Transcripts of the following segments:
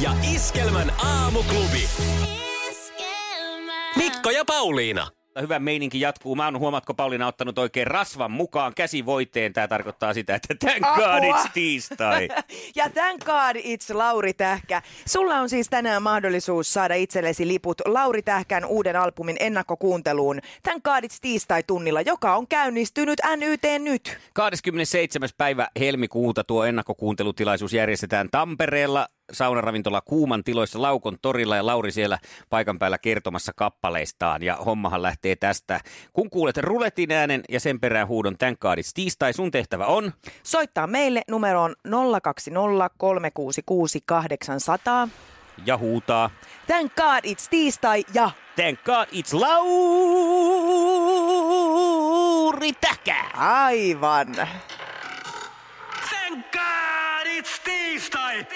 Ja Iskelmän aamuklubi. Mikko ja Pauliina. Hyvä meininki jatkuu. Mä oon, huomatko Pauliina, ottanut oikein rasvan mukaan käsivoiteen. Tämä tarkoittaa sitä, että thank God Apua. it's tiistai. Ja thank God it's Lauri Tähkä. Sulla on siis tänään mahdollisuus saada itsellesi liput Lauri Tähkän uuden albumin ennakkokuunteluun Thank God it's tiistai-tunnilla, joka on käynnistynyt NYT nyt. 27. päivä helmikuuta tuo ennakkokuuntelutilaisuus järjestetään Tampereella saunaravintola Kuuman tiloissa Laukon torilla ja Lauri siellä paikan päällä kertomassa kappaleistaan ja hommahan lähtee tästä. Kun kuulet ruletin äänen ja sen perään huudon Thank God it's tiistai, sun tehtävä on Soittaa meille numeroon 020 366 800. ja huutaa Thank God it's tiistai ja Thank God it's Lauri Tähkä. aivan. Thank God it's tiistai.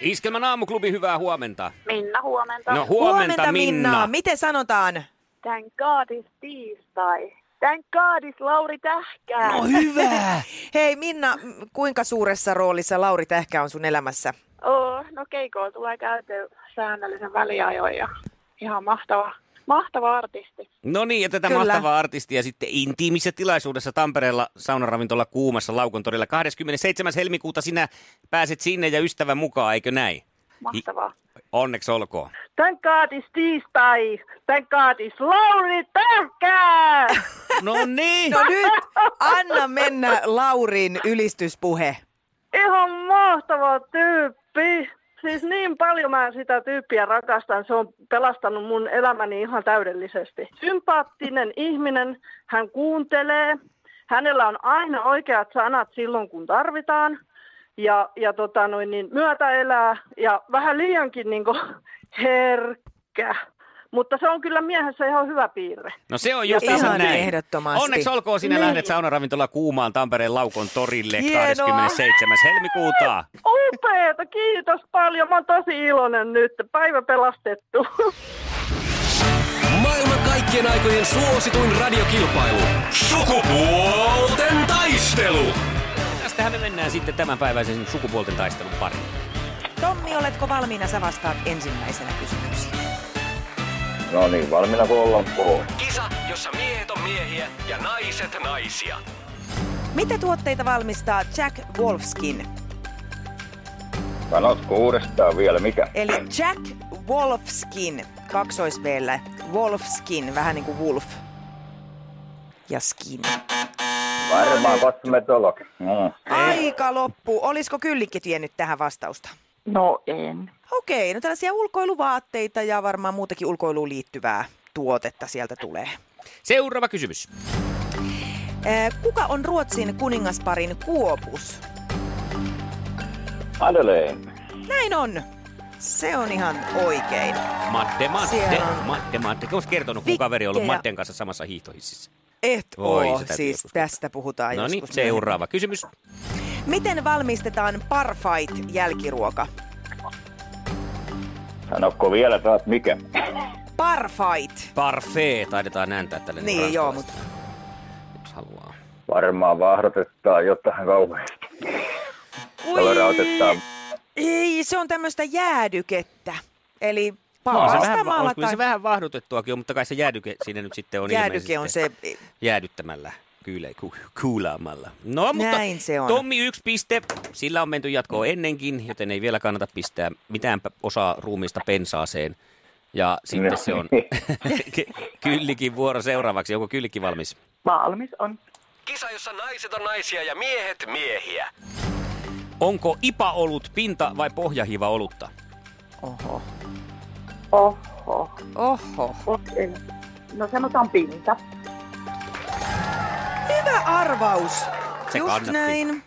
Iskelmän aamuklubi, hyvää huomenta. Minna, huomenta. No huomenta, Minna. Miten sanotaan? Thank God is tiistai. Thank God is Lauri Tähkää. No hyvä. Hei Minna, kuinka suuressa roolissa Lauri Tähkä on sun elämässä? Oh, no keikoon tulee käyty säännöllisen väliajoin ja ihan mahtava, mahtava artisti. No niin, ja tätä Kyllä. mahtavaa artistia sitten intiimissä tilaisuudessa Tampereella saunaravintola Kuumassa Laukontorilla 27. helmikuuta sinä pääset sinne ja ystävän mukaan, eikö näin? Mahtavaa. Onneksi olkoon. Thank God is tiistai. Thank God is Lauri Tähkää. No niin. No nyt anna mennä Laurin ylistyspuhe. ihan mahtava tyyppi. Siis niin paljon mä sitä tyyppiä rakastan. Se on pelastanut mun elämäni ihan täydellisesti. Sympaattinen ihminen, hän kuuntelee. Hänellä on aina oikeat sanat silloin, kun tarvitaan. Ja, ja tota noin, niin myötä elää ja vähän liiankin niin herkkä. Mutta se on kyllä miehessä ihan hyvä piirre. No se on just Ihan näin. ehdottomasti. Onneksi olkoon sinä Niin. lähdet saunaravintola Kuumaan Tampereen Laukon torille Hienoa. 27. helmikuuta. Upeeta, kiitos paljon. Mä oon tosi iloinen nyt. Päivä pelastettu. Maailman kaikkien aikojen suosituin radiokilpailu. Sukupuolten taistelu. Tästähän me mennään sitten tämänpäiväisen sukupuolten taistelun pariin. Tommi, oletko valmiina? Sä vastaat ensimmäisenä kysymyksiin. No niin, valmiina kun ollaan pois. Kisa, jossa miehet on miehiä ja naiset naisia. Mitä tuotteita valmistaa Jack Wolfskin? Sanotko uudestaan vielä, mikä? Eli Jack Wolfskin, kaksois Wolfskin, vähän niin kuin Wolf. Ja skin. Varmaan kosmetologi. Mm. Aika loppu. Olisiko Kyllikki tiennyt tähän vastausta? No en. Okei, no tällaisia ulkoiluvaatteita ja varmaan muutakin ulkoiluun liittyvää tuotetta sieltä tulee. Seuraava kysymys. Ää, Kuka on Ruotsin kuningasparin kuopus? Madeleine. Näin on. Se on ihan oikein. Madde, Siellä on Madde, Madde. Onko kertonut, kun kaveri on ollut. Madden kanssa samassa hiihtohississä? Et Voi, oo, siis tästä puhutaan No niin, seuraava kysymys. Miten valmistetaan Parfait jälkiruoka? Sanotko vielä taas mikä? Parfait. Parfait, taidetaan ääntää tälle Niin, joo, ranskalaista, Jos haluaa. Varmaan vahdotetaan jotain kauheasti. Otetaan Ei, se on tämmöistä jäädykettä. Eli No, on se vähän, paastamalla on, kyllä se tai vähän vahdutettuakin, mutta kai se jäädyke siinä nyt sitten on jäädyke on se, jäädyttämällä, kyyle, ku, kuulaamalla. No, mutta Näin se on. Tommi yksi piste, sillä on menty jatkoon ennenkin, joten ei vielä kannata pistää mitään osaa ruumiista pensaaseen. Ja sitten se on Kyllikin vuoro seuraavaksi. Onko Kyllikki valmis? Valmis on. Kisa, jossa naiset on naisia ja miehet miehiä. Onko IPA-olut pinta- vai pohjahiva-olutta? Oho. Oho. Oho. Okei. No sanotaan pinta. Hyvä arvaus. Se Just kannatti. näin.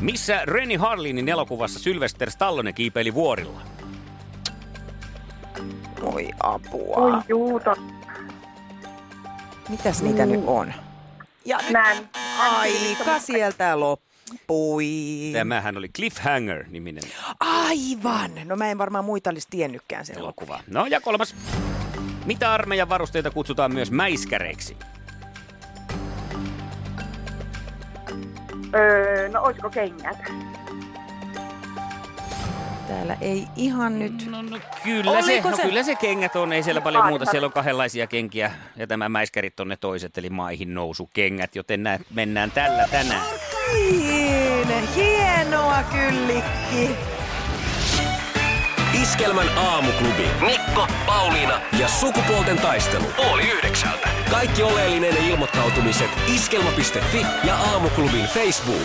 Missä Renny Harlinin elokuvassa Sylvester Stallone kiipeili vuorilla? Oi apua. Oi juuta. Mitäs niitä nyt on? Ja Näin. aika sieltä loppui. Tämähän oli Cliffhanger-niminen Aivan. No mä en varmaan muita olisi tiennytkään sen elokuva. No ja kolmas. Mitä armeijan varusteita kutsutaan myös mäiskäreiksi? Öö, no olisiko kengät? Täällä ei ihan nyt... No, no kyllä, se, no se- kyllä se kengät on, ei siellä paljon muuta. Siellä on kahdenlaisia kenkiä ja tämä mäiskärit on ne toiset, eli maihin nousu kengät, joten näet, mennään tällä tänään. Niin, hienoa kyllikki. Iskelmän aamuklubi. Mikko, Pauliina ja sukupuolten taistelu. Oli yhdeksältä. Kaikki oleellinen ilmoittautumiset iskelma.fi ja aamuklubin Facebook.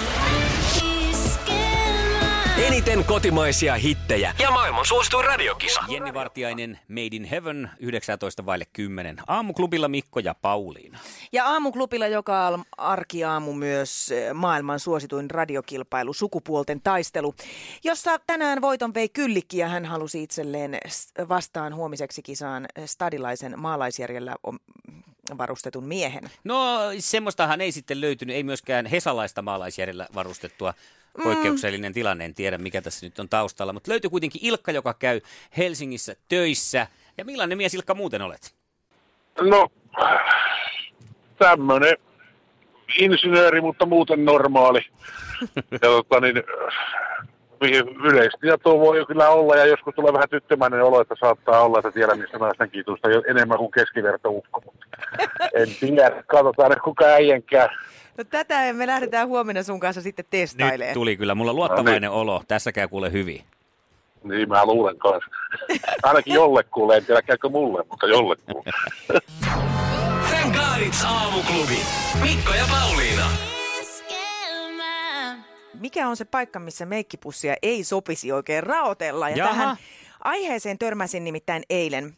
Eniten kotimaisia hittejä ja maailman suosituin radiokisa. Jenni Vartiainen, Made in Heaven, 19 vaille 10. Aamuklubilla Mikko ja Pauliina. Ja aamuklubilla joka arkiaamu myös eh, maailman suosituin radiokilpailu Sukupuolten taistelu, jossa tänään voiton vei Kyllikki ja hän halusi itselleen vastaan huomiseksi kisaan stadilaisen maalaisjärjellä varustetun miehen. No semmoistahan ei sitten löytynyt, ei myöskään hesalaista maalaisjärjellä varustettua poikkeuksellinen tilanne, en tiedä mikä tässä nyt on taustalla, mutta löytyy kuitenkin Ilkka, joka käy Helsingissä töissä. Ja millainen mies Ilkka muuten olet? No, tämmöinen insinööri, mutta muuten normaali. Ja tota, niin, yleistietoa voi kyllä olla, ja joskus tulee vähän tyttömäinen olo, että saattaa olla, että tiedän niistä naisten kiitusta jo enemmän kuin keskivertoukko. Mutta en tiedä, katsotaan, että kuka äijänkään. No tätä me lähdetään huomenna sun kanssa sitten Nyt testailemaan. tuli kyllä, mulla on luottavainen olo. Tässä käy kuule hyvin. Niin mä luulen kanssa. Ainakin jollekulle, en tiedä käykö mulle, mutta jollekulle. Thank God it's aamuklubi. Mikko ja Pauliina. Mikä on se paikka, missä meikkipussia ei sopisi oikein raotella? Ja Jaha. tähän aiheeseen törmäsin nimittäin eilen.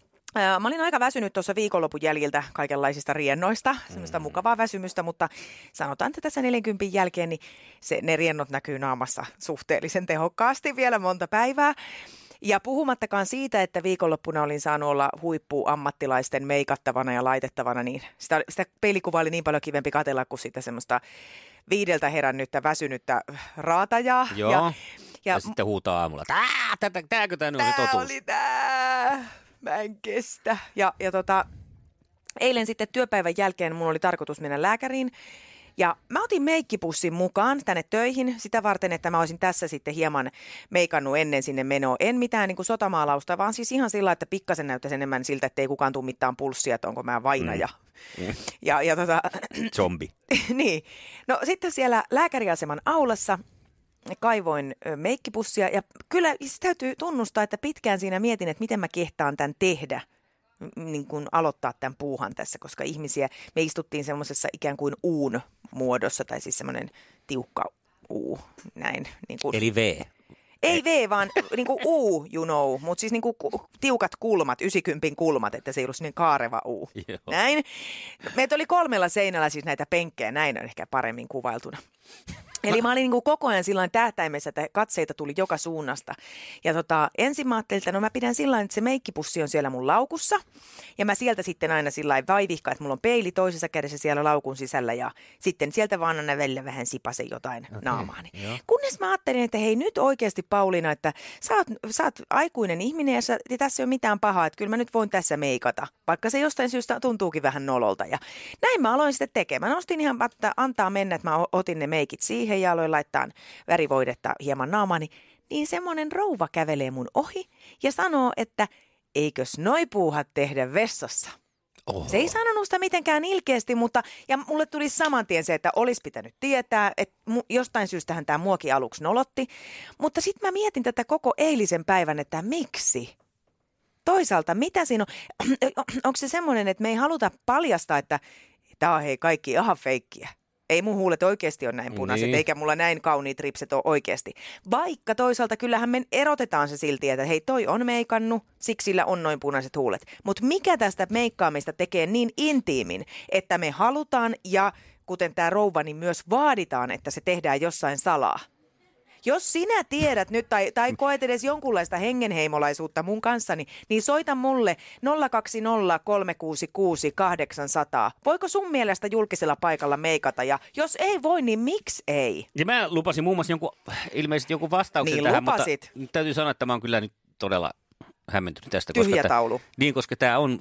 Mä olin aika väsynyt tuossa viikonlopun jäljiltä kaikenlaisista riennoista, semmoista mukavaa väsymystä, mutta sanotaan, että tässä 40 jälkeen niin se, ne riennot näkyy naamassa suhteellisen tehokkaasti vielä monta päivää. Ja puhumattakaan siitä, että viikonloppuna olin saanut olla huippuammattilaisten meikattavana ja laitettavana, niin sitä, sitä peilikuvaa oli niin paljon kivempi katella kuin sitä semmoista viideltä herännyttä, väsynyttä raatajaa. Joo. Ja, Ja, ja, sitten huutaa aamulla, tää, tätä, tääkö tää nyt tää totuus? oli tää. Mä en kestä. Ja, ja tota, eilen sitten työpäivän jälkeen mun oli tarkoitus mennä lääkäriin. Ja mä otin meikkipussin mukaan tänne töihin sitä varten, että mä olisin tässä sitten hieman meikannut ennen sinne menoa. En mitään niin kuin sotamaalausta, vaan siis ihan sillä, että pikkasen näyttäisi enemmän siltä, että ei kukaan tuu mittaan pulssia, että onko mä vainaja. Mm. Ja, ja tota, Zombi. niin. No sitten siellä lääkäriaseman aulassa kaivoin meikkipussia ja kyllä siis täytyy tunnustaa, että pitkään siinä mietin, että miten mä kehtaan tämän tehdä niin kuin aloittaa tämän puuhan tässä, koska ihmisiä, me istuttiin semmoisessa ikään kuin uun muodossa, tai siis semmoinen tiukka uu, näin. Niin kuin, Eli V. ei V, vaan niin kuin U, you know, mutta siis niin kuin ku- tiukat kulmat, 90 kulmat, että se ei ollut niin kaareva U. Joo. Näin. Meitä oli kolmella seinällä siis näitä penkkejä, näin on ehkä paremmin kuvailtuna. Eli mä olin niin kuin koko ajan sillä tähtäimessä, että katseita tuli joka suunnasta. Ja tota, ensin mä ajattelin, että no mä pidän sillä että se meikkipussi on siellä mun laukussa. Ja mä sieltä sitten aina sillä vaivihkaan, että mulla on peili toisessa kädessä siellä laukun sisällä. Ja sitten sieltä vaan aina välillä vähän sipasen jotain okay, naamaani. joo. Kunnes mä ajattelin, että hei nyt oikeasti Pauliina, että sä oot, sä oot aikuinen ihminen ja, sä, ja tässä ei ole mitään pahaa, että kyllä mä nyt voin tässä meikata. Vaikka se jostain syystä tuntuukin vähän nololta. Ja näin mä aloin sitten tekemään. Mä nostin ihan että antaa mennä, että mä otin ne meikit siihen ja aloin laittaa värivoidetta hieman naamaani. Niin semmoinen rouva kävelee mun ohi ja sanoo, että eikös noi puuhat tehdä vessassa. Oho. Se ei sanonut sitä mitenkään ilkeästi, mutta ja mulle tuli saman tien se, että olisi pitänyt tietää, että mu- jostain syystähän tämä muoki aluksi nolotti. Mutta sitten mä mietin tätä koko eilisen päivän, että miksi? Toisaalta, mitä siinä on? Onko se semmoinen, että me ei haluta paljastaa, että tämä on hei kaikki ihan feikkiä? Ei mun huulet oikeasti ole näin punaiset, Niin. eikä mulla näin kauniit ripset ole oikeasti. Vaikka toisaalta kyllähän me erotetaan se silti, että hei toi on meikannut, siksi sillä on noin punaiset huulet. Mutta mikä tästä meikkaamista tekee niin intiimin, että me halutaan ja kuten tämä rouva, niin myös vaaditaan, että se tehdään jossain salaa? Jos sinä tiedät nyt tai, tai koet edes jonkunlaista hengenheimolaisuutta mun kanssani, niin soita mulle 020366800. Voiko sun mielestä julkisella paikalla meikata ja jos ei voi, niin miksi ei? Ja mä lupasin muun muassa jonkun, ilmeisesti jonkun vastauksen Niin, tähän, lupasit. mutta täytyy sanoa, että mä oon kyllä nyt todella hämmentynyt tästä. Tyhjä koska taulu. Tä, niin, koska tämä on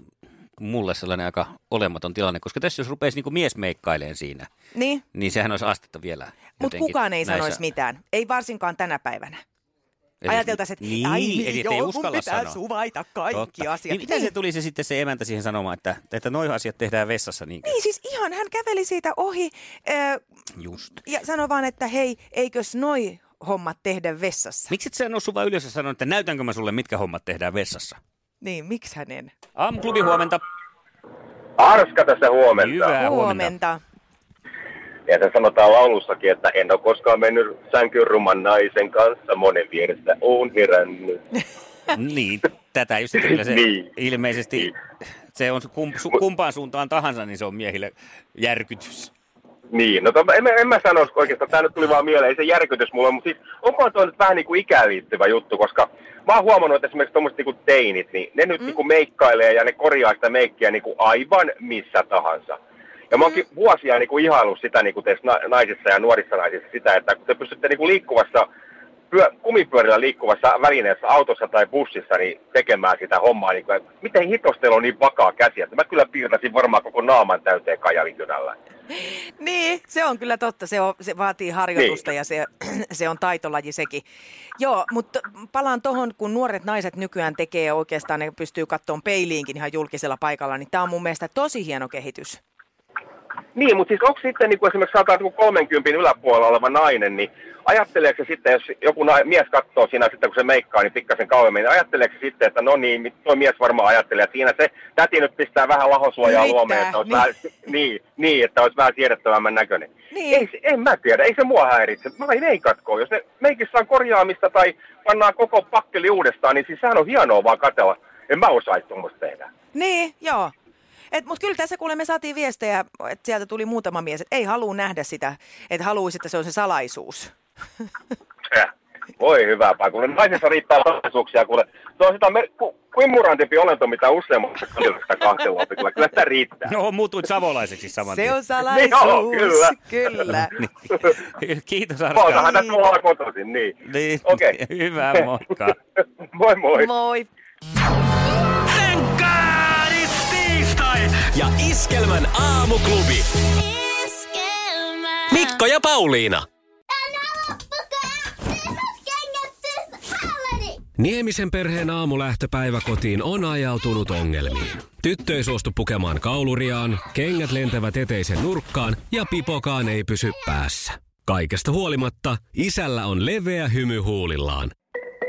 mulle sellainen aika olematon tilanne, koska tässä jos rupeisi niin mies meikkaileen siinä, Niin, niin sehän olisi astetta vielä. mutta kukaan ei näissä- sanoisi mitään. Ei varsinkaan tänä päivänä. Eli- Ajateltaisiin, että niin, ai eli niin, et joo, ei uskalla pitää sanoa. suvaita kaikki Totta. asiat. Niin, miten se tuli se sitten se emäntä siihen sanomaan, että, että noi asiat tehdään vessassa niin? Niin siis ihan hän käveli siitä ohi äh, Just. ja sanoi vaan, että hei, eikös noi hommat tehdä vessassa? Miksi et sä noussut vaan ylös ja sanonut, että näytänkö mä sulle, mitkä hommat tehdään vessassa? Niin, miksi hänen? Aamuklubi huomenta. Arska tässä huomenta. Hyvää huomenta. Huomenta. Ja se sanotaan laulussakin, että en ole koskaan mennyt sänkyyn ruman naisen kanssa, monen vierestä on herännyt. Niin, tätä just, kyllä se Niin. ilmeisesti, se on kum, su, kumpaan suuntaan tahansa, niin se on miehille järkytys. Niin, no to, en, mä- en mä sano oikeastaan, tämä nyt tuli vaan mieleen, ei se järkytys mulle, mutta siis onko toi nyt vähän niin kuin ikään liittyvä juttu, koska mä oon huomannut, että esimerkiksi tuommoiset niin kuin teinit, niin ne nyt mm. niin kuin meikkailee ja ne korjaa sitä meikkiä niin kuin aivan missä tahansa. Ja mä oonkin vuosia niin kuin ihaillut sitä niin kuin teissä na- naisissa ja nuorissa naisissa sitä, että kun te pystytte niin kuin liikkuvassa, pyö, kumipyörillä liikkuvassa välineessä, autossa tai bussissa, niin tekemään sitä hommaa, niin kuin, miten hitos teillä on niin vakaa käsi, että mä kyllä piirtäisin varmaan koko naaman täyteen kajalikynällä. Niin, se on kyllä totta. Se, on, se vaatii harjoitusta Niin. ja se, se on taitolaji sekin. Joo, mutta palaan tuohon, kun nuoret naiset nykyään tekee oikeastaan, ne pystyy kattoon peiliinkin ihan julkisella paikalla, niin tämä on mun mielestä tosi hieno kehitys. Niin, mutta siis onko sitten niin kuin esimerkiksi sanotaan niin 30 yläpuolella oleva nainen, niin ajatteleeko se sitten, jos joku na- mies katsoo siinä sitten, kun se meikkaa, niin pikkasen kauemmin, niin ajatteleeko se sitten, että no niin, tuo mies varmaan ajattelee, että siinä se täti nyt pistää vähän lahosuojaa luomeen, että olisi niin. vähän, niin, niin, että olisi vähän siedettävämmän näköinen. Niin. Ei, en mä tiedä, ei se mua häiritse. Mä ei meikatko. Jos ne meikissä on korjaamista tai pannaan koko pakkeli uudestaan, niin siis sehän on hienoa vaan katella. En mä osaisi tuommoista tehdä. Niin, joo. Mutta kyllä tässä kuule me saatiin viestejä, että sieltä tuli muutama mies, että ei halua nähdä sitä, että haluaisi, että se on se salaisuus. Voi hyvä paikka. Kuule, naisissa riittää salaisuuksia. Kuule, se on sitä mer- ku, kuimurantempi olento, mitä useammassa kansallisesta kahtelua. Kyllä, kyllä sitä riittää. No, muutuit savolaiseksi saman Se on salaisuus. Joo, kyllä. kyllä. Niin. Kiitos Arka. Oothan tässä ollaan kotoisin, niin. Niin, Okei. hyvää moikka. moi moi. Moi. Ja Iskelmän aamuklubi. Mikko ja Pauliina. Niemisen perheen aamulähtöpäivä kotiin on ajautunut ongelmiin. Tyttö ei suostu pukemaan kauluriaan, kengät lentävät eteisen nurkkaan ja pipokaan ei pysy päässä. Kaikesta huolimatta, isällä on leveä hymy huulillaan.